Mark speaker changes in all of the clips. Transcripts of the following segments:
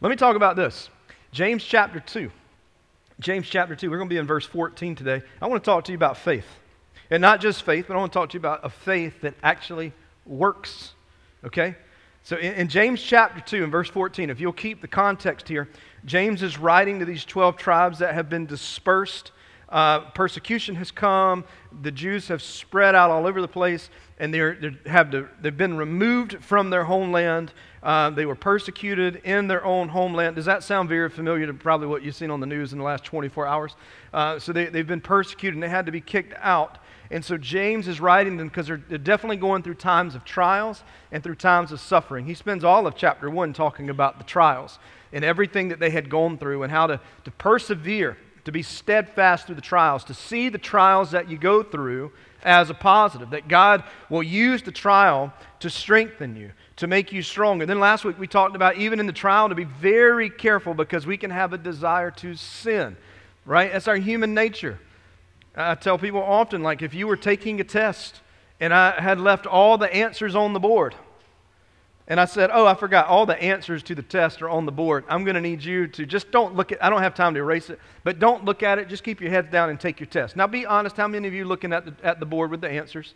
Speaker 1: Let me talk about this. James chapter 2. James chapter 2. We're going to be in verse 14 today. I want to talk to you about faith. And not just faith, but I want to talk to you about a faith that actually works. Okay? So in, in, James chapter 2 and verse 14, if you'll keep the context here, James is writing to these 12 tribes that have been dispersed. Uh, persecution has come. The Jews have spread out all over the place, and they're, they're have to, they've been removed from their homeland. Uh, they were persecuted in their own homeland. Does that sound very familiar to probably what you've seen on the news in the last 24 hours? Uh, so they, they've been persecuted and they had to be kicked out. And so James is writing them because they're, they're definitely going through times of trials and through times of suffering. He spends all of chapter 1 talking about the trials and everything that they had gone through and how to, to persevere, to be steadfast through the trials, to see the trials that you go through as a positive, that God will use the trial to strengthen you, to make you stronger. And then last week we talked about even in the trial to be very careful because we can have a desire to sin, right? That's our human nature. I tell people often, like, if you were taking a test and I had left all the answers on the board, and I said, Oh, I forgot, all the answers to the test are on the board. I'm going to need you to just don't look at I don't have time to erase it, but don't look at it. Just keep your heads down and take your test. Now, be honest, how many of you looking at the, at the board with the answers?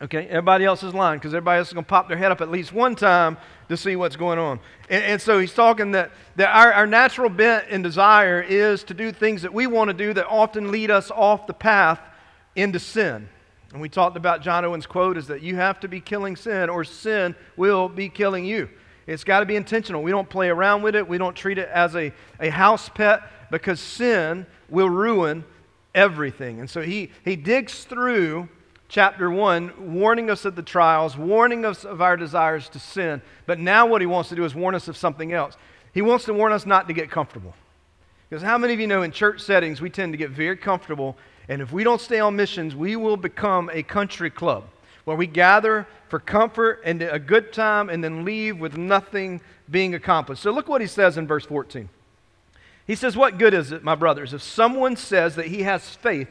Speaker 1: Okay, everybody else is lying because everybody else is going to pop their head up at least one time to see what's going on. And, and so he's talking that, that our, our natural bent and desire is to do things that we want to do that often lead us off the path into sin. And we talked about John Owen's quote is that you have to be killing sin or sin will be killing you. It's got to be intentional. We don't play around with it, we don't treat it as a, a house pet because sin will ruin everything. And so he, he digs through chapter 1, warning us of the trials, warning us of our desires to sin. But now, what he wants to do is warn us of something else. He wants to warn us not to get comfortable. Because how many of you know in church settings we tend to get very comfortable, and if we don't stay on missions, we will become a country club where we gather for comfort and a good time and then leave with nothing being accomplished. So look what he says in verse 14. He says, What good is it, my brothers, if someone says that he has faith,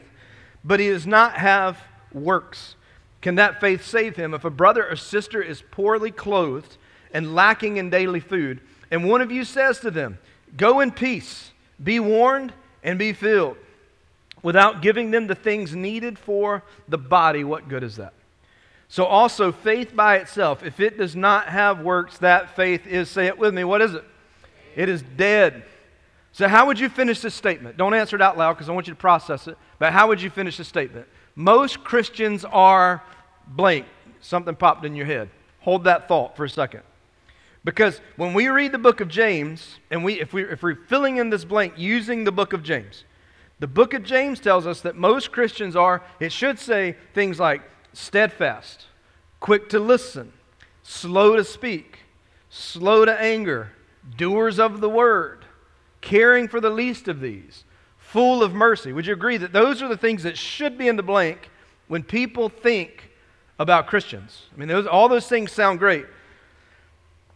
Speaker 1: but he does not have works. Can that faith save him? If a brother or sister is poorly clothed and lacking in daily food, and one of you says to them, Go in peace, be warned, and be filled, without giving them the things needed for the body, what good is that? So, also, faith by itself, if it does not have works, that faith is, say it with me, what is it? It is dead. So, how would you finish this statement? Don't answer it out loud because I want you to process it. But how would you finish this statement? most Christians are blank. Something popped in your head. Hold that thought for a second. Because when we read the book of James, and we, if, we, if we're filling in this blank using the book of James, the book of James tells us that most Christians are, it should say things like steadfast, quick to listen, slow to speak, slow to anger, doers of the word, caring for the least of these, full of mercy. Would you agree that those are the things that should be in the blank when people think about Christians? I mean, those, all those things sound great.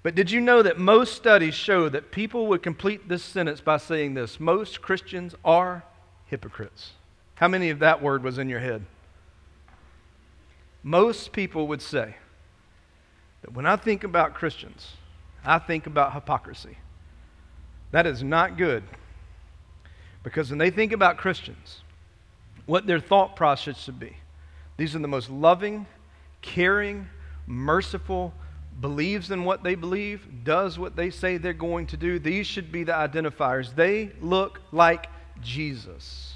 Speaker 1: But did you know that most studies show that people would complete this sentence by saying this most Christians are hypocrites? How many of that word was in your head? Most people would say that when I think about Christians, I think about hypocrisy. That is not good because when they think about Christians, what their thought process should be, these are the most loving, caring, merciful, believes in what they believe, does what they say they're going to do. These should be the identifiers. They look like Jesus.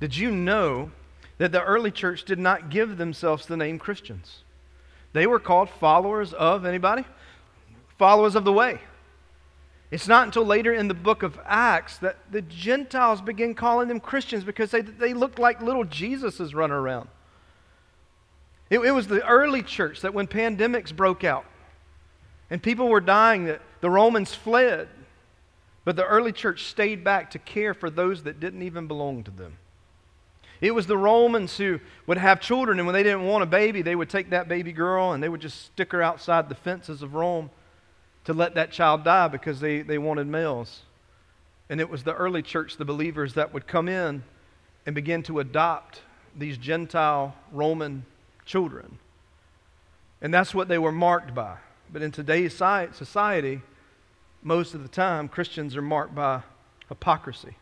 Speaker 1: Did you know that the early church did not give themselves the name Christians? They were called followers of anybody? Followers of the way. It's not until later in the book of Acts that the Gentiles begin calling them Christians because they, they looked like little Jesuses running around. It, it was the early church that when pandemics broke out and people were dying, that the Romans fled. But the early church stayed back to care for those that didn't even belong to them. It was the Romans who would have children, and when they didn't want a baby, they would take that baby girl and they would just stick her outside the fences of Rome to let that child die because they, they wanted males. And it was the early church, the believers, that would come in and begin to adopt these Gentile Roman children. And that's what they were marked by. But in today's society, most of the time, Christians are marked by hypocrisy.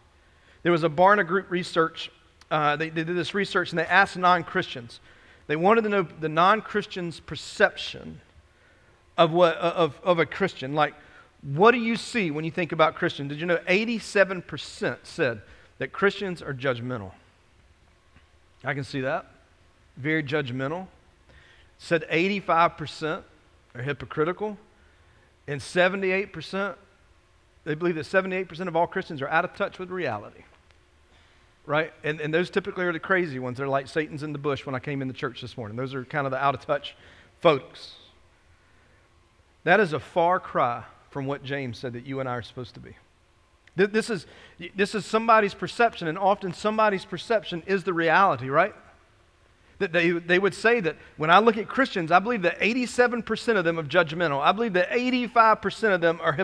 Speaker 1: There was a Barna Group research, uh, they, they did this research and they asked non Christians. They wanted to know the non Christian's perception of, what, of, of a Christian. Like, what do you see when you think about Christian? Did you know 87% said that Christians are judgmental? I can see that. Very judgmental. Said 85% are hypocritical. And 78%, they believe that 78% of all Christians are out of touch with reality. Right? And, and those typically are the crazy ones. They're like Satan's in the bush when I came in the church this morning. Those are kind of the out of touch folks. That is a far cry from what James said that you and I are supposed to be. This is, this is somebody's perception, and often somebody's perception is the reality, right? That they, they would say that when I look at Christians, I believe that 87% of them are judgmental. I believe that 85% of them are,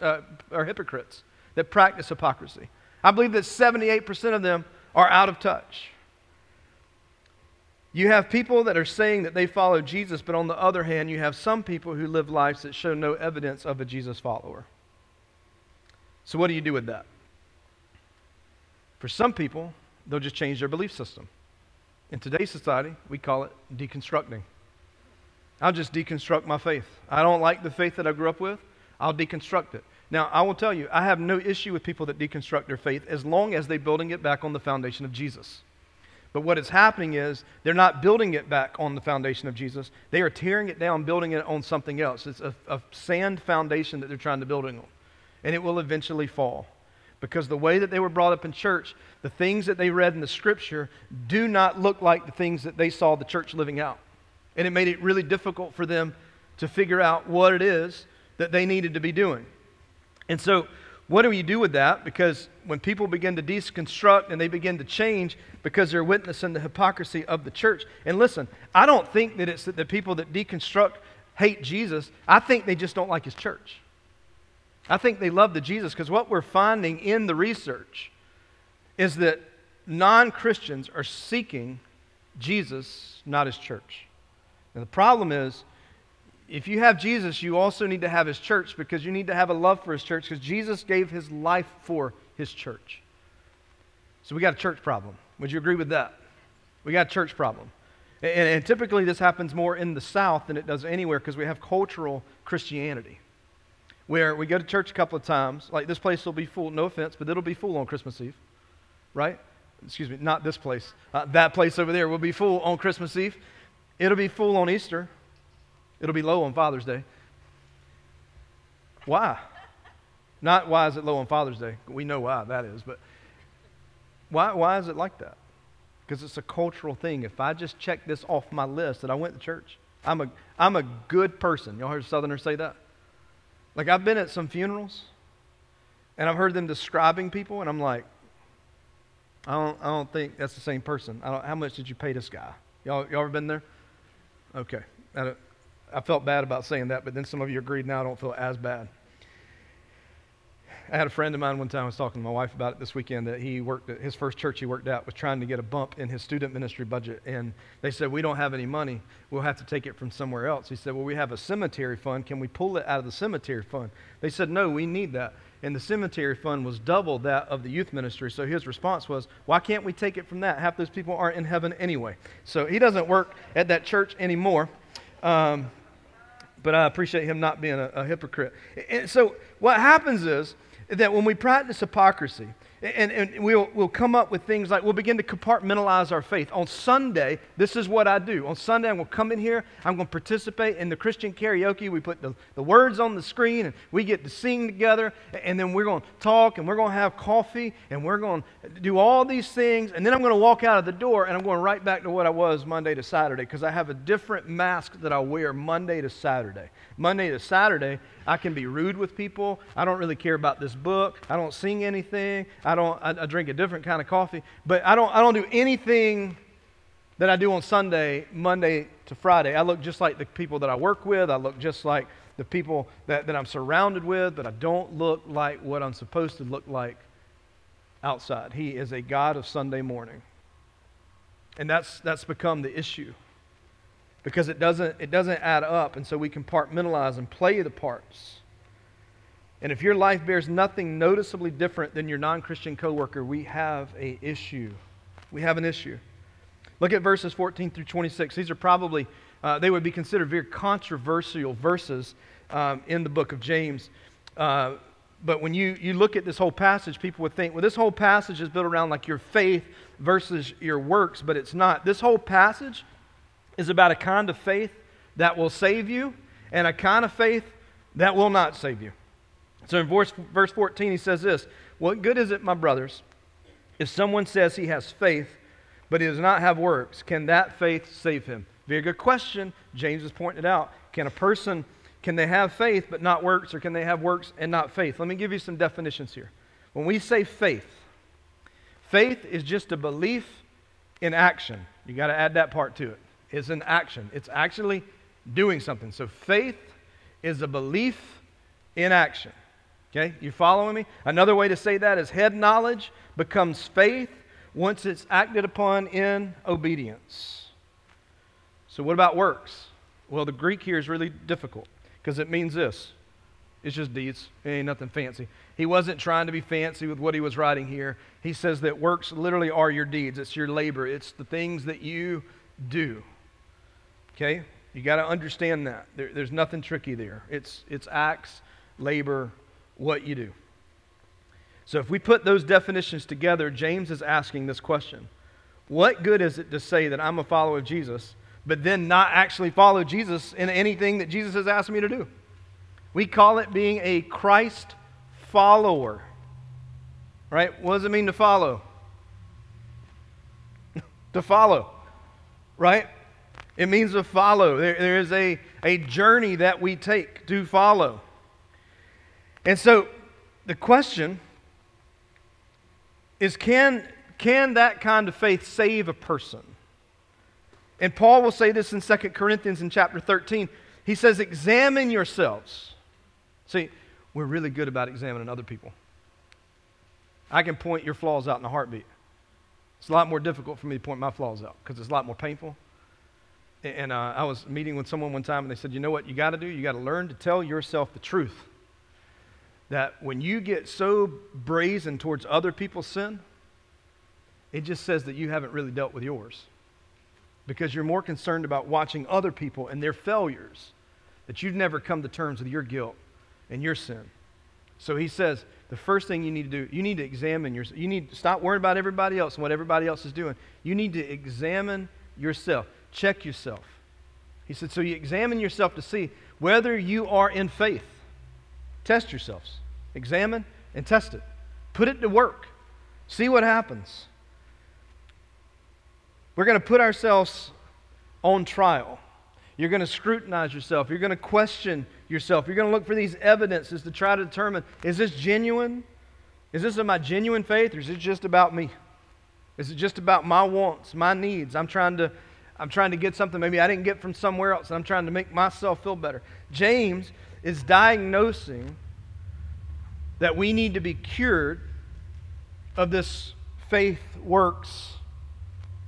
Speaker 1: uh, are hypocrites that practice hypocrisy. I believe that 78% of them are out of touch. You have people that are saying that they follow Jesus, but on the other hand, you have some people who live lives that show no evidence of a Jesus follower. So, what do you do with that? For some people, they'll just change their belief system. In today's society, we call it deconstructing. I'll just deconstruct my faith. I don't like the faith that I grew up with, I'll deconstruct it. Now, I will tell you, I have no issue with people that deconstruct their faith as long as they're building it back on the foundation of Jesus. But what is happening is they're not building it back on the foundation of Jesus. They are tearing it down, building it on something else. It's a, a sand foundation that they're trying to build it on. And it will eventually fall. Because the way that they were brought up in church, the things that they read in the scripture do not look like the things that they saw the church living out. And it made it really difficult for them to figure out what it is that they needed to be doing. And so what do you do with that? Because when people begin to deconstruct and they begin to change because they're witnessing the hypocrisy of the church. And listen, I don't think that it's that the people that deconstruct hate Jesus. I think they just don't like his church. I think they love the Jesus because what we're finding in the research is that non Christians are seeking Jesus, not his church. And the problem is if you have Jesus, you also need to have his church because you need to have a love for his church because Jesus gave his life for his church. So we got a church problem. Would you agree with that? We got a church problem. And, and typically this happens more in the South than it does anywhere because we have cultural Christianity where we go to church a couple of times. Like this place will be full, no offense, but it'll be full on Christmas Eve, right? Excuse me, not this place. Uh, that place over there will be full on Christmas Eve. It'll be full on Easter. It'll be low on Father's Day. Why? Not why is it low on Father's Day? We know why that is, but why, why is it like that? Because it's a cultural thing. If I just check this off my list that I went to church, I'm a, I'm a good person. Y'all heard Southerners say that? Like, I've been at some funerals, and I've heard them describing people, and I'm like, I don't, I don't think that's the same person. I how much did you pay this guy? Y'all, y'all ever been there? Okay. I felt bad about saying that, but then some of you agreed now I don't feel as bad. I had a friend of mine one time, I was talking to my wife about it this weekend, that he worked at his first church he worked at was trying to get a bump in his student ministry budget. And they said, We don't have any money. We'll have to take it from somewhere else. He said, Well, we have a cemetery fund. Can we pull it out of the cemetery fund? They said, No, we need that. And the cemetery fund was double that of the youth ministry. So his response was, Why can't we take it from that? Half those people aren't in heaven anyway. So he doesn't work at that church anymore. Um, but I appreciate him not being a, a hypocrite. And so what happens is that when we practice hypocrisy, and, and we'll, we'll come up with things like we'll begin to compartmentalize our faith. On Sunday, this is what I do. On Sunday, I'm going to come in here, I'm going to participate in the Christian karaoke. We put the, the words on the screen and we get to sing together, and then we're going to talk and we're going to have coffee and we're going to do all these things. And then I'm going to walk out of the door and I'm going right back to what I was Monday to Saturday because I have a different mask that I wear Monday to Saturday. Monday to Saturday, I can be rude with people. I don't really care about this book. I don't sing anything. I don't. I, I, drink a different kind of coffee. But I don't. I don't do anything that I do on Sunday, Monday to Friday. I look just like the people that I work with. I look just like the people that, that I'm surrounded with. But I don't look like what I'm supposed to look like outside. He is a God of Sunday morning, and that's that's become the issue because it doesn't, it doesn't add up. And so we compartmentalize and play the parts. And if your life bears nothing noticeably different than your non Christian coworker, we have a issue. We have an issue. Look at verses 14 through 26. These are probably, uh, they would be considered very controversial verses um, in the book of James. Uh, but when you, you look at this whole passage, people would think, well, this whole passage is built around like your faith versus your works, but it's not. This whole passage is about a kind of faith that will save you and a kind of faith that will not save you. So in verse, verse 14, he says this What good is it, my brothers, if someone says he has faith, but he does not have works? Can that faith save him? Very good question. James has pointed out. Can a person, can they have faith but not works, or can they have works and not faith? Let me give you some definitions here. When we say faith, faith is just a belief in action. You got to add that part to it. It's an action. It's actually doing something. So faith is a belief in action. Okay, you following me? Another way to say that is head knowledge becomes faith once it's acted upon in obedience. So, what about works? Well, the Greek here is really difficult because it means this it's just deeds, it ain't nothing fancy. He wasn't trying to be fancy with what he was writing here. He says that works literally are your deeds, it's your labor, it's the things that you do. Okay? You got to understand that. There, there's nothing tricky there. It's, it's acts, labor, what you do. So if we put those definitions together, James is asking this question What good is it to say that I'm a follower of Jesus, but then not actually follow Jesus in anything that Jesus has asked me to do? We call it being a Christ follower. Right? What does it mean to follow? to follow. Right? It means to follow. There, there is a, a journey that we take to follow. And so the question is can, can that kind of faith save a person? And Paul will say this in 2 Corinthians in chapter 13. He says, Examine yourselves. See, we're really good about examining other people. I can point your flaws out in a heartbeat. It's a lot more difficult for me to point my flaws out because it's a lot more painful. And uh, I was meeting with someone one time and they said, You know what you got to do? You got to learn to tell yourself the truth that when you get so brazen towards other people's sin, it just says that you haven't really dealt with yours. Because you're more concerned about watching other people and their failures, that you've never come to terms with your guilt and your sin. So he says, the first thing you need to do, you need to examine yourself. You need to stop worrying about everybody else and what everybody else is doing. You need to examine yourself. Check yourself. He said, so you examine yourself to see whether you are in faith. Test yourselves. Examine and test it. Put it to work. See what happens. We're going to put ourselves on trial. You're going to scrutinize yourself. You're going to question yourself. You're going to look for these evidences to try to determine is this genuine? Is this my genuine faith or is it just about me? Is it just about my wants, my needs? I'm trying to I'm trying to get something maybe I didn't get from somewhere else and I'm trying to make myself feel better. James is diagnosing that we need to be cured of this faith works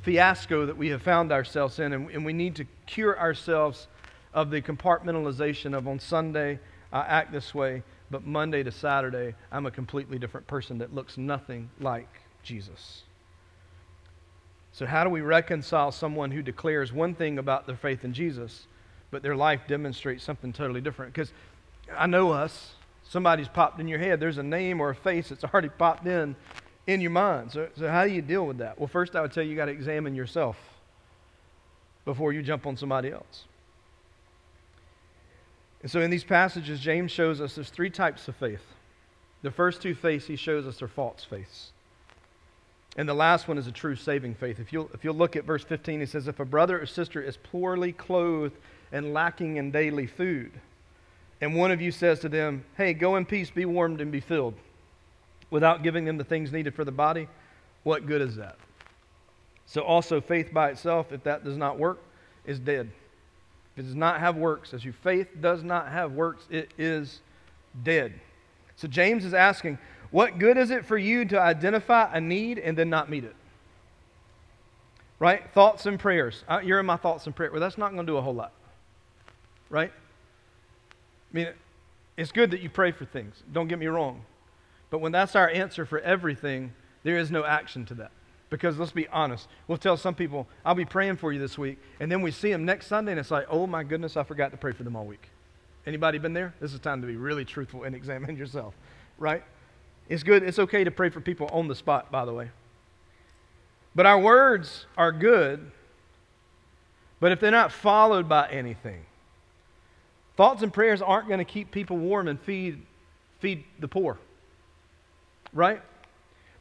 Speaker 1: fiasco that we have found ourselves in, and, and we need to cure ourselves of the compartmentalization of on Sunday, I act this way, but Monday to Saturday, I'm a completely different person that looks nothing like Jesus. So, how do we reconcile someone who declares one thing about their faith in Jesus, but their life demonstrates something totally different? Because I know us, somebody's popped in your head. There's a name or a face that's already popped in in your mind. So, so how do you deal with that? Well, first, I would tell you, you got to examine yourself before you jump on somebody else. And so, in these passages, James shows us there's three types of faith. The first two faiths he shows us are false faiths. And the last one is a true saving faith. If you'll, if you'll look at verse 15, he says, If a brother or sister is poorly clothed and lacking in daily food, and one of you says to them, Hey, go in peace, be warmed, and be filled, without giving them the things needed for the body, what good is that? So, also, faith by itself, if that does not work, is dead. If it does not have works, as your faith does not have works, it is dead. So, James is asking, What good is it for you to identify a need and then not meet it? Right? Thoughts and prayers. You're in my thoughts and prayers. Well, that's not going to do a whole lot. Right? I mean, it's good that you pray for things. Don't get me wrong. But when that's our answer for everything, there is no action to that. Because let's be honest, we'll tell some people, I'll be praying for you this week, and then we see them next Sunday, and it's like, oh my goodness, I forgot to pray for them all week. Anybody been there? This is time to be really truthful and examine yourself, right? It's good. It's okay to pray for people on the spot, by the way. But our words are good, but if they're not followed by anything, thoughts and prayers aren't going to keep people warm and feed, feed the poor, right?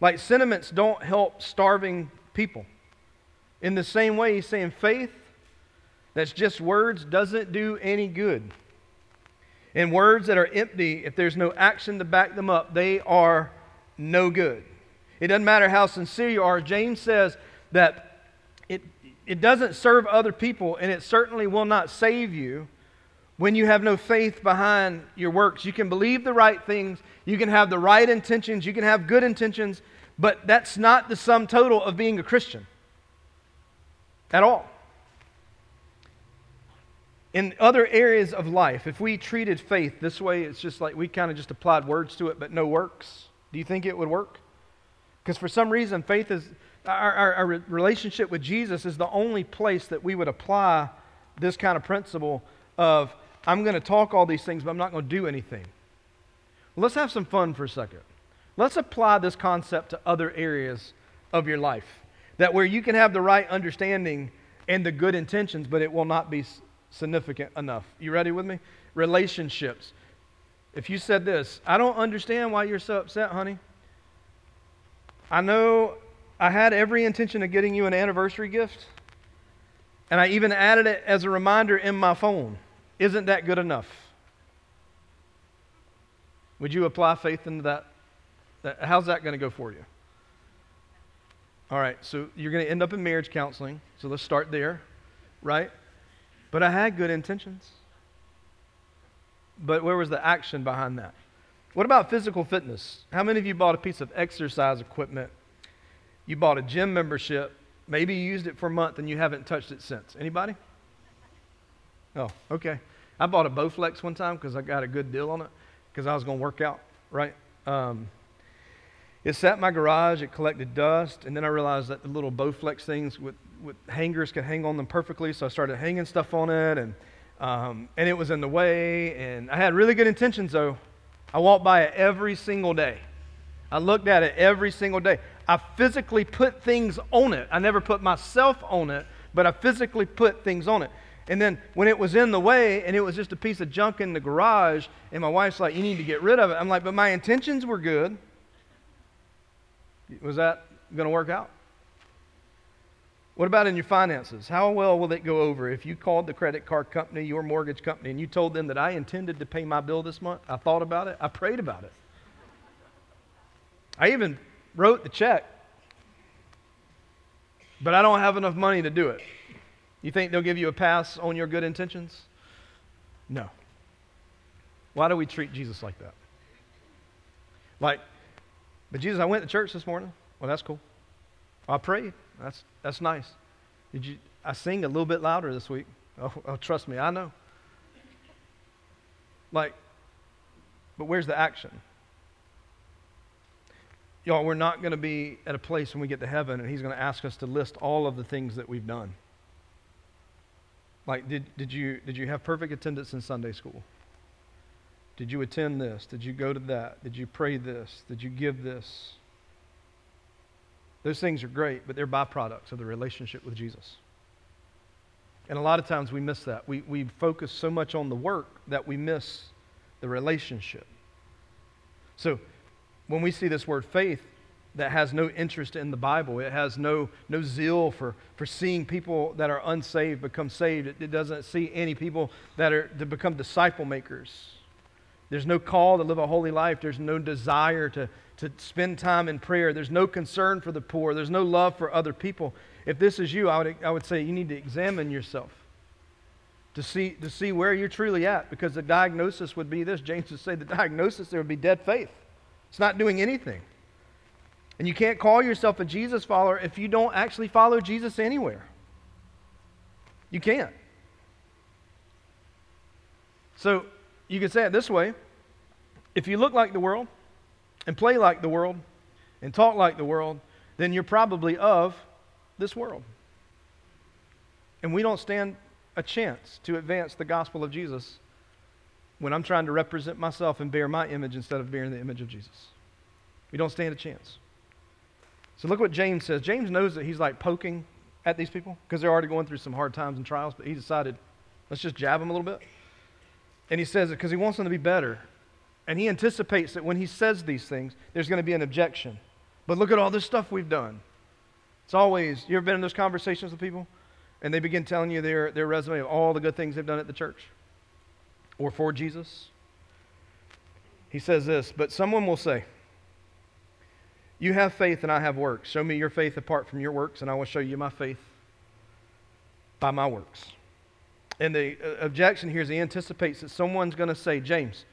Speaker 1: Like sentiments don't help starving people. In the same way, he's saying faith that's just words doesn't do any good. And words that are empty, if there's no action to back them up, they are no good. It doesn't matter how sincere you are. James says that it, it doesn't serve other people, and it certainly will not save you when you have no faith behind your works. You can believe the right things, you can have the right intentions, you can have good intentions, but that's not the sum total of being a Christian at all in other areas of life, if we treated faith this way, it's just like we kind of just applied words to it, but no works. Do you think it would work? Because for some reason, faith is our, our, our, relationship with Jesus is the only place that we would apply this kind of principle of I'm going to talk all these things, but I'm not going to do anything. let's have some fun for a second. Let's apply this concept to other areas of your life. That where you can have the right understanding and the good intentions, but it will not be significant enough. You ready with me? Relationships. If you said this, I don't understand why you're so upset, honey. I know I had every intention of getting you an anniversary gift, and I even added it as a reminder in my phone. Isn't that good enough? Would you apply faith into that? How's that going to go for you? All right, so you're going to end up in marriage counseling. So let's start there, right? But I had good intentions. But where was the action behind that? What about physical fitness? How many of you bought a piece of exercise equipment? You bought a gym membership. Maybe you used it for a month and you haven't touched it since. Anybody? Oh, okay. I bought a Bowflex one time because I got a good deal on it because I was going to work out, right? Um, it sat in my garage, it collected dust, and then I realized that the little Bowflex things with with hangers could hang on them perfectly, so I started hanging stuff on it, and um, and it was in the way. And I had really good intentions, though. I walked by it every single day. I looked at it every single day. I physically put things on it. I never put myself on it, but I physically put things on it. And then when it was in the way and it was just a piece of junk in the garage, and my wife's like, You need to get rid of it. I'm like, But my intentions were good. Was that going to work out? What about in your finances? How well will it go over if you called the credit card company, your mortgage company, and you told them that I intended to pay my bill this month? I thought about it, I prayed about it. I even wrote the check, but I don't have enough money to do it. You think they'll give you a pass on your good intentions? No. Why do we treat Jesus like that? Like, but Jesus, I went to church this morning. Well, that's cool. I prayed. That's, that's nice. Did you, I sing a little bit louder this week. Oh, oh, trust me, I know. Like, but where's the action? Y'all, we're not going to be at a place when we get to heaven and he's going to ask us to list all of the things that we've done. Like, did, did, you, did you have perfect attendance in Sunday school? Did you attend this? Did you go to that? Did you pray this? Did you give this? Those things are great, but they're byproducts of the relationship with Jesus. And a lot of times we miss that. We, we focus so much on the work that we miss the relationship. So when we see this word faith that has no interest in the Bible, it has no, no zeal for, for seeing people that are unsaved become saved, it, it doesn't see any people that are to become disciple makers. There's no call to live a holy life. There's no desire to, to spend time in prayer. There's no concern for the poor. There's no love for other people. If this is you, I would, I would say you need to examine yourself to see, to see where you're truly at because the diagnosis would be this. James would say the diagnosis there would be dead faith. It's not doing anything. And you can't call yourself a Jesus follower if you don't actually follow Jesus anywhere. You can't. So you can say it this way If you look like the world and play like the world and talk like the world, then you're probably of this world. And we don't stand a chance to advance the gospel of Jesus when I'm trying to represent myself and bear my image instead of bearing the image of Jesus. We don't stand a chance. So look what James says. James knows that he's like poking at these people because they're already going through some hard times and trials, but he decided, let's just jab them a little bit. And he says it because he wants them to be better. And he anticipates that when he says these things, there's going to be an objection. But look at all this stuff we've done. It's always, you ever been in those conversations with people? And they begin telling you their, their resume of all the good things they've done at the church or for Jesus. He says this, but someone will say, You have faith and I have works. Show me your faith apart from your works, and I will show you my faith by my works. And the uh, objection here is he anticipates that someone's going to say, James,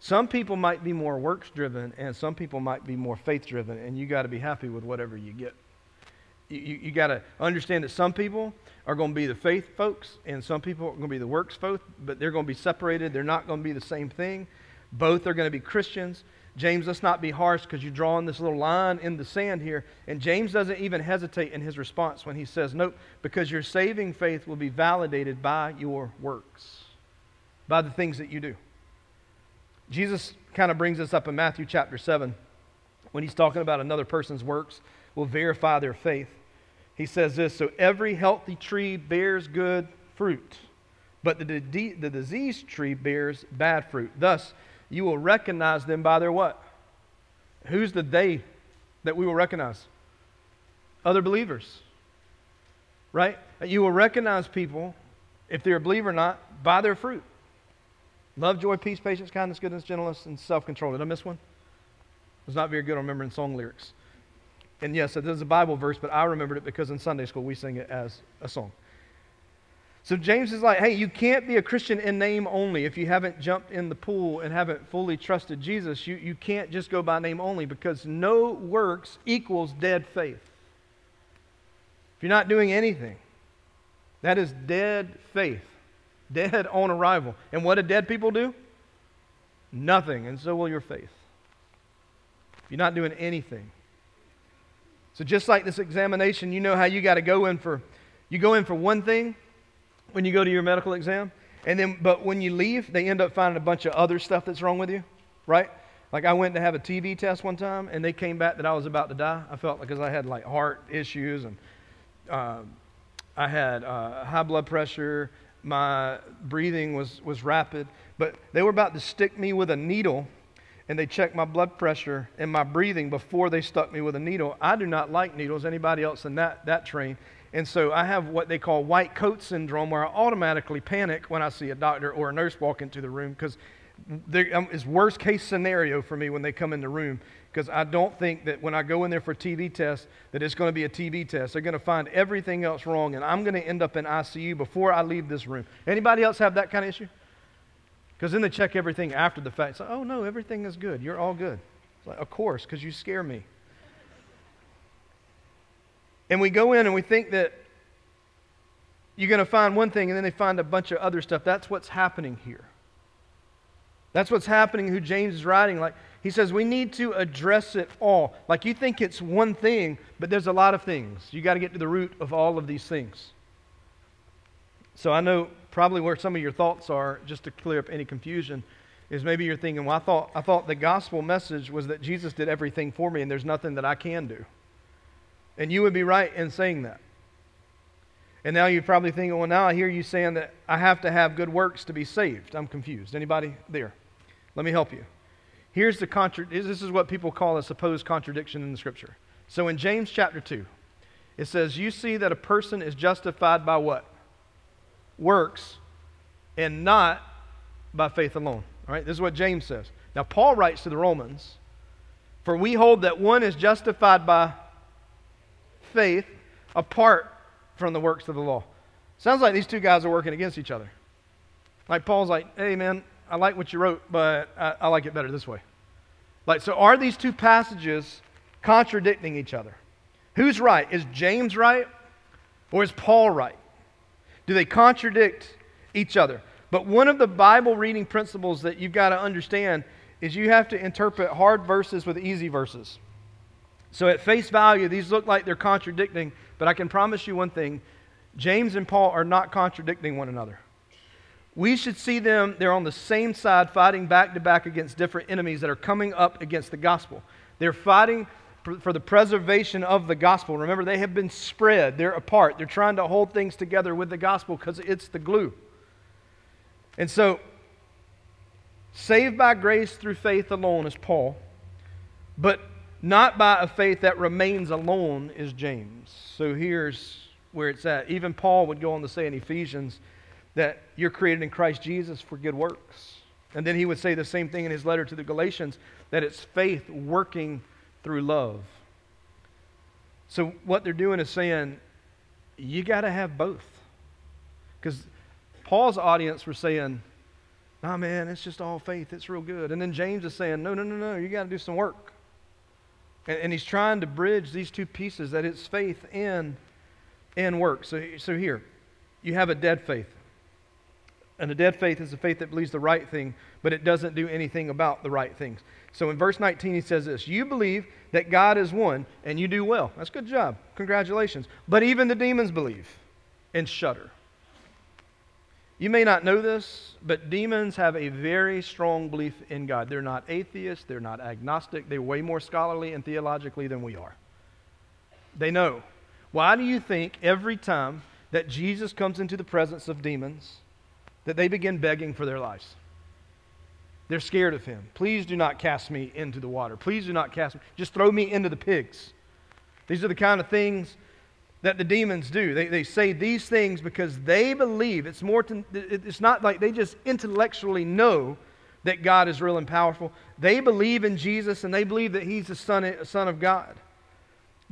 Speaker 1: some people might be more works driven and some people might be more faith driven, and you got to be happy with whatever you get. You, you, you got to understand that some people are going to be the faith folks and some people are going to be the works folks, but they're going to be separated. They're not going to be the same thing. Both are going to be Christians. James, let's not be harsh because you're drawing this little line in the sand here. And James doesn't even hesitate in his response when he says, Nope, because your saving faith will be validated by your works, by the things that you do. Jesus kind of brings this up in Matthew chapter 7 when he's talking about another person's works will verify their faith. He says this So every healthy tree bears good fruit, but the, the, the diseased tree bears bad fruit. Thus, you will recognize them by their what? Who's the they that we will recognize? Other believers. Right? You will recognize people, if they're a believer or not, by their fruit. Love, joy, peace, patience, kindness, goodness, gentleness, and self control. Did I miss one? It was not very good on remembering song lyrics. And yes, it is a Bible verse, but I remembered it because in Sunday school we sing it as a song. So James is like, hey, you can't be a Christian in name only. If you haven't jumped in the pool and haven't fully trusted Jesus, you, you can't just go by name only because no works equals dead faith. If you're not doing anything, that is dead faith, dead on arrival. And what do dead people do? Nothing, and so will your faith. If you're not doing anything. So just like this examination, you know how you got to go in for you go in for one thing when you go to your medical exam. And then, but when you leave, they end up finding a bunch of other stuff that's wrong with you, right? Like I went to have a TB test one time, and they came back that I was about to die. I felt because I had like heart issues, and uh, I had uh, high blood pressure. My breathing was was rapid, but they were about to stick me with a needle, and they checked my blood pressure and my breathing before they stuck me with a needle. I do not like needles. Anybody else in that that train? And so I have what they call white coat syndrome, where I automatically panic when I see a doctor or a nurse walk into the room because um, it's worst case scenario for me when they come in the room because I don't think that when I go in there for a TB test that it's going to be a TB test. They're going to find everything else wrong, and I'm going to end up in ICU before I leave this room. Anybody else have that kind of issue? Because then they check everything after the fact. It's like, oh no, everything is good. You're all good. It's like, of course, because you scare me. And we go in and we think that you're going to find one thing and then they find a bunch of other stuff. That's what's happening here. That's what's happening who James is writing. Like he says, we need to address it all. Like you think it's one thing, but there's a lot of things. You got to get to the root of all of these things. So I know probably where some of your thoughts are, just to clear up any confusion, is maybe you're thinking, well, I thought, I thought the gospel message was that Jesus did everything for me and there's nothing that I can do. And you would be right in saying that. And now you're probably thinking, well, now I hear you saying that I have to have good works to be saved. I'm confused. Anybody there? Let me help you. Here's the contra- this is what people call a supposed contradiction in the scripture. So in James chapter 2, it says, You see that a person is justified by what? Works, and not by faith alone. All right, this is what James says. Now, Paul writes to the Romans, For we hold that one is justified by faith apart from the works of the law. Sounds like these two guys are working against each other. Like Paul's like, hey man, I like what you wrote, but I, I like it better this way. Like, so are these two passages contradicting each other? Who's right? Is James right or is Paul right? Do they contradict each other? But one of the Bible reading principles that you've got to understand is you have to interpret hard verses with easy verses. So, at face value, these look like they're contradicting, but I can promise you one thing James and Paul are not contradicting one another. We should see them, they're on the same side, fighting back to back against different enemies that are coming up against the gospel. They're fighting for the preservation of the gospel. Remember, they have been spread, they're apart. They're trying to hold things together with the gospel because it's the glue. And so, saved by grace through faith alone is Paul, but not by a faith that remains alone is James. So here's where it's at. Even Paul would go on to say in Ephesians that you're created in Christ Jesus for good works. And then he would say the same thing in his letter to the Galatians that it's faith working through love. So what they're doing is saying, you got to have both. Because Paul's audience were saying, nah, man, it's just all faith. It's real good. And then James is saying, no, no, no, no, you got to do some work. And, and, he's trying to bridge these two pieces that it's faith and, and work. So, so here, you have a dead faith. And a dead faith is a faith that believes the right thing, but it doesn't do anything about the right things. So in verse 19, he says this You believe that God is one, and you do well. That's a good job. Congratulations. But even the demons believe and shudder. You may not know this, but demons have a very strong belief in God. They're not atheists, they're not agnostic, they're way more scholarly and theologically than we are. They know. Why do you think every time that Jesus comes into the presence of demons, that they begin begging for their lives. They're scared of him. Please do not cast me into the water. Please do not cast me. Just throw me into the pigs. These are the kind of things that the demons do. They, they say these things because they believe. It's, more to, it's not like they just intellectually know that God is real and powerful. They believe in Jesus and they believe that he's the Son, son of God.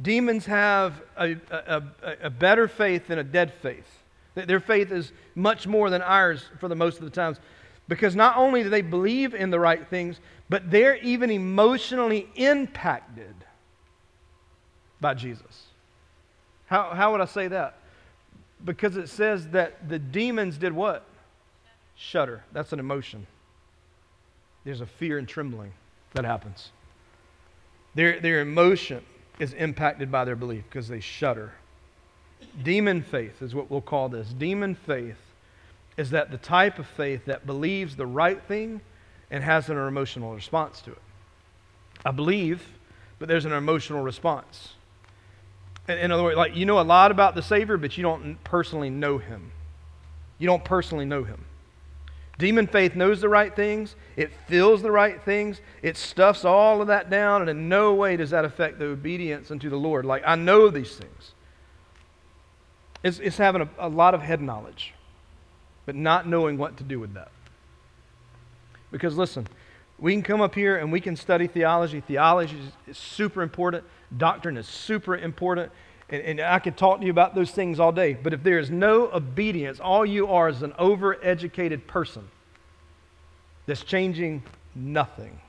Speaker 1: Demons have a, a, a better faith than a dead faith. Their faith is much more than ours for the most of the times. Because not only do they believe in the right things, but they're even emotionally impacted by Jesus. How, how would I say that? Because it says that the demons did what? Shudder. That's an emotion. There's a fear and trembling that happens. Their, their emotion is impacted by their belief because they shudder. Demon faith is what we'll call this. Demon faith is that the type of faith that believes the right thing and has an emotional response to it. I believe, but there's an emotional response. In, other words, like you know a lot about the Savior, but you don't personally know him. You don't personally know him. Demon faith knows the right things, it feels the right things, it stuffs all of that down, and in no way does that affect the obedience unto the Lord. Like, I know these things. It's, it's having a, a lot of head knowledge, but not knowing what to do with that. Because listen, we can come up here and we can study theology. Theology is, is super important, doctrine is super important. And, and, I could talk to you about those things all day. But if there is no obedience, all you are is an overeducated person that's changing nothing.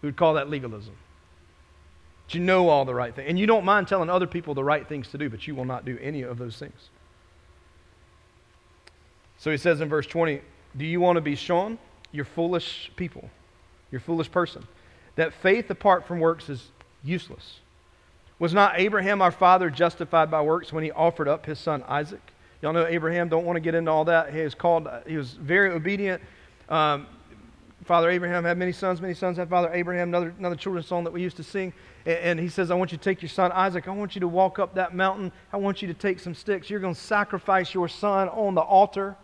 Speaker 1: We would call that legalism you know all the right things. And you don't mind telling other people the right things to do, but you will not do any of those things. So he says in verse 20, Do you want to be shown? You're foolish people. You're foolish person. That faith apart from works is useless. Was not Abraham our father justified by works when he offered up his son Isaac? Y'all know Abraham, don't want to get into all that. He was called, he was very obedient. Um, Father Abraham had many sons, many sons had Father Abraham, another, another children's song that we used to sing. And, and he says, I want you to take your son Isaac. I want you to walk up that mountain. I want you to take some sticks. You're going to sacrifice your son on the altar,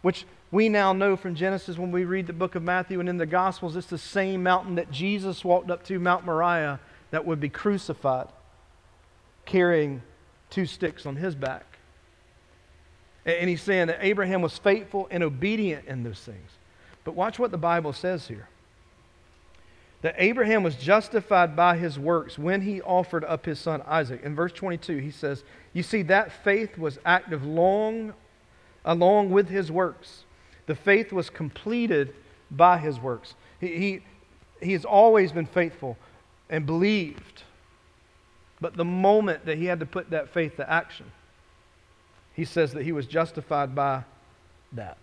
Speaker 1: which we now know from Genesis when we read the book of Matthew and in the Gospels, it's the same mountain that Jesus walked up to, Mount Moriah, that would be crucified, carrying two sticks on his back. And he's saying that Abraham was faithful and obedient in those things. But watch what the Bible says here. That Abraham was justified by his works when he offered up his son Isaac. In verse 22, he says, You see, that faith was active long along with his works. The faith was completed by his works. He, he, he has always been faithful and believed. But the moment that he had to put that faith to action, he says that he was justified by that.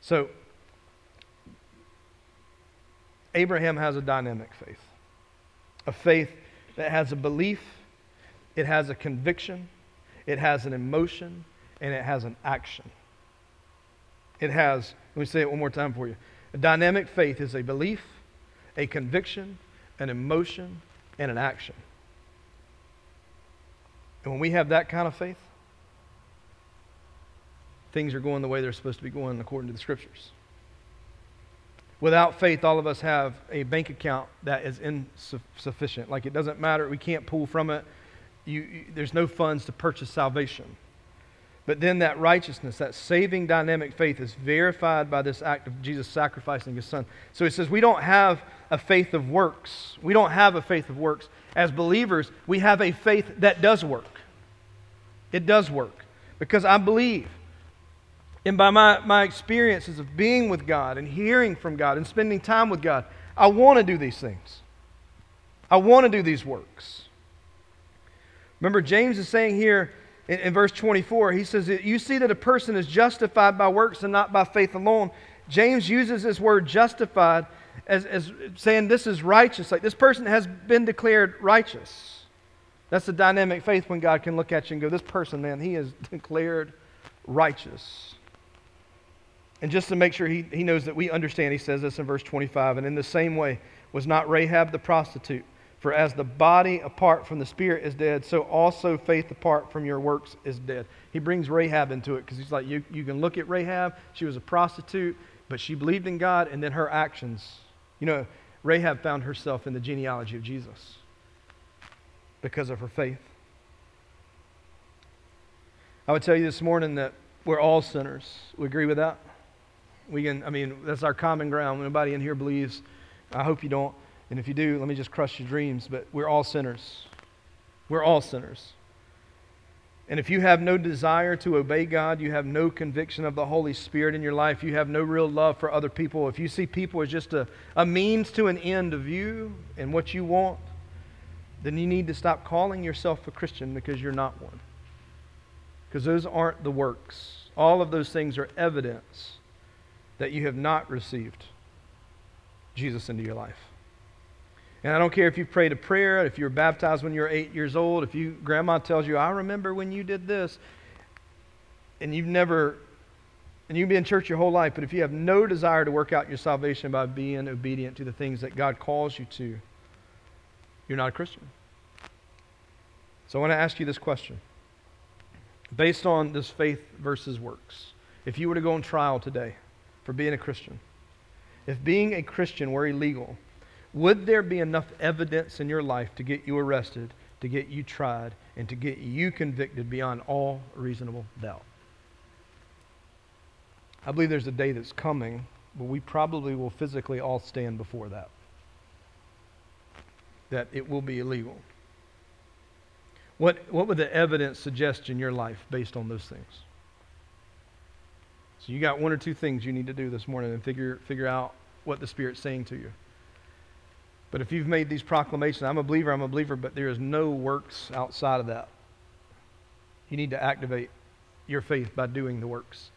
Speaker 1: So, Abraham has a dynamic faith, a faith that has a belief, it has a conviction, it has an emotion, and it has an action. It has, let me say it one more time for you. A dynamic faith is a belief, a conviction, an emotion, and an action. And when we have that kind of faith, things are going the way they're supposed to be going according to the scriptures. Without faith, all of us have a bank account that is insufficient. Like it doesn't matter, we can't pull from it. You, you, there's no funds to purchase salvation. But then that righteousness, that saving dynamic faith is verified by this act of Jesus sacrificing his son. So he says we don't have a faith of works. We don't have a faith of works. As believers, we have a faith that does work. It does work because I believe. And by my, my experiences of being with God and hearing from God and spending time with God, I want to do these things. I want to do these works. Remember, James is saying here in, in verse 24, he says, You see that a person is justified by works and not by faith alone. James uses this word justified as, as saying this is righteous. Like this person has been declared righteous. That's the dynamic faith when God can look at you and go, This person, man, he is declared righteous. And just to make sure he, he knows that we understand, he says this in verse 25. And in the same way, was not Rahab the prostitute? For as the body apart from the spirit is dead, so also faith apart from your works is dead. He brings Rahab into it because he's like, you, you can look at Rahab. She was a prostitute, but she believed in God, and then her actions. You know, Rahab found herself in the genealogy of Jesus because of her faith. I would tell you this morning that we're all sinners. We agree with that? We can, I mean, that's our common ground. Nobody in here believes. I hope you don't. And if you do, let me just crush your dreams. But we're all sinners. We're all sinners. And if you have no desire to obey God, you have no conviction of the Holy Spirit in your life, you have no real love for other people, if you see people as just a, a means to an end of you and what you want, then you need to stop calling yourself a Christian because you're not one. Because those aren't the works. All of those things are evidence that you have not received Jesus into your life. And I don't care if you prayed a prayer, if you were baptized when you were eight years old, if you grandma tells you, I remember when you did this, and you've never and you've been in church your whole life, but if you have no desire to work out your salvation by being obedient to the things that God calls you to, you're not a Christian. So I want to ask you this question. Based on this faith versus works, if you were to go on trial today, for being a Christian. If being a Christian were illegal, would there be enough evidence in your life to get you arrested, to get you tried, and to get you convicted beyond all reasonable doubt? I believe there's a day that's coming, but we probably will physically all stand before that. That it will be illegal. What, what would the evidence suggest in your life based on those things? So you got one or two things you need to do this morning and figure, figure out what the Spirit's saying to you. But if you've made these proclamations, I'm a believer, I'm a believer, but there is no works outside of that. You need to activate your faith by doing the works.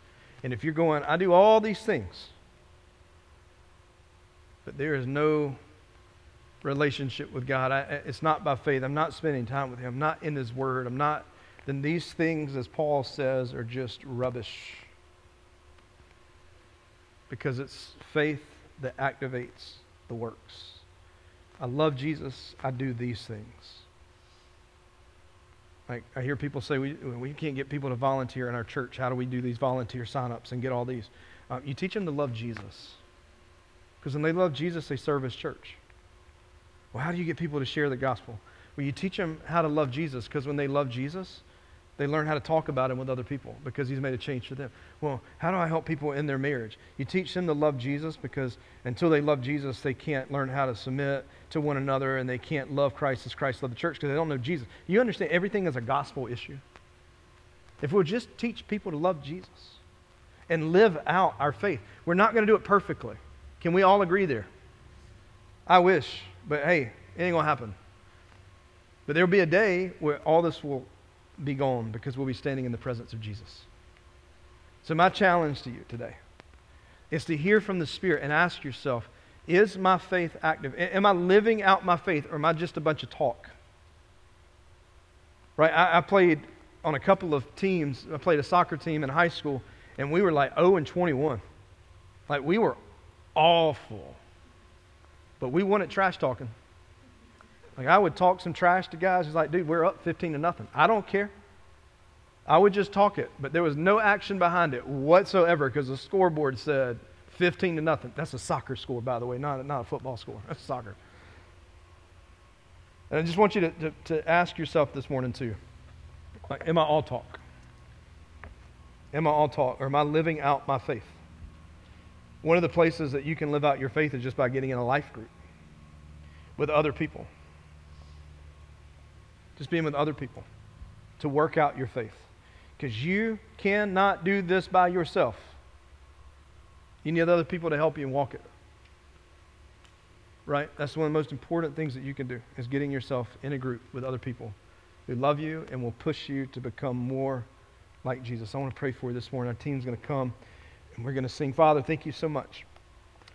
Speaker 1: And if you're going, I do all these things, but there is no relationship with God, I, it's not by faith. I'm not spending time with Him. I'm not in His Word. I'm not, then these things, as Paul says, are just rubbish because it's faith that activates the works. I love Jesus. I do these things. Like I hear people say, we, we can't get people to volunteer in our church. How do we do these volunteer signups and get all these? Uh, you teach them to love Jesus. Because when they love Jesus, they serve his church. Well, how do you get people to share the gospel? Well, you teach them how to love Jesus because when they love Jesus, they learn how to talk about him with other people because he's made a change for them. Well, how do I help people in their marriage? You teach them to love Jesus because until they love Jesus, they can't learn how to submit to one another and they can't love Christ as Christ loved the church because they don't know Jesus. You understand everything is a gospel issue. If we'll just teach people to love Jesus and live out our faith, we're not going to do it perfectly. Can we all agree there? I wish, but hey, it ain't going to happen. But there'll be a day where all this will be gone because we'll be standing in the presence of Jesus. So, my challenge to you today is to hear from the Spirit and ask yourself Is my faith active? Am I living out my faith or am I just a bunch of talk? Right? I, I played on a couple of teams. I played a soccer team in high school, and we were like 0 and 21. Like, we were awful. But we at trash talking. Like, I would talk some trash to guys. It's like, dude, we're up 15 to nothing. I don't care. I would just talk it, but there was no action behind it whatsoever because the scoreboard said 15 to nothing. That's a soccer score, by the way, not a, not a football score. That's soccer. And I just want you to, to, to ask yourself this morning, too like, am I all talk? Am I all talk? Or am I living out my faith? One of the places that you can live out your faith is just by getting in a life group with other people. Just being with other people to work out your faith. Because you cannot do this by yourself. You need other people to help you walk it. Right? That's one of the most important things that you can do is getting yourself in a group with other people who love you and will push you to become more like Jesus. I want to pray for you this morning. Our team's going to come and we're going to sing. Father, thank you so much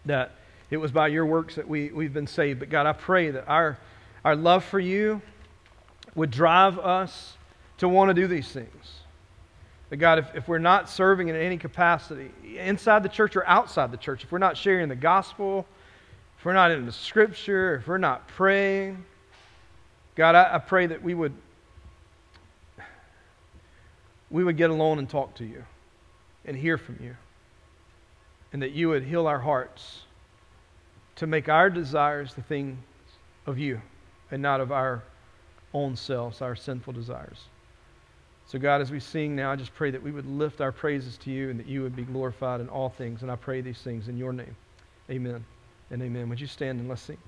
Speaker 1: that it was by your works that we, we've been saved. But God, I pray that our, our love for you would drive us to want to do these things. But God, if, if we're not serving in any capacity, inside the church or outside the church, if we're not sharing the gospel, if we're not in the scripture, if we're not praying, God, I, I pray that we would we would get alone and talk to you and hear from you. And that you would heal our hearts to make our desires the things of you and not of our own selves, our sinful desires. So, God, as we sing now, I just pray that we would lift our praises to you and that you would be glorified in all things. And I pray these things in your name. Amen and amen. Would you stand and let's sing?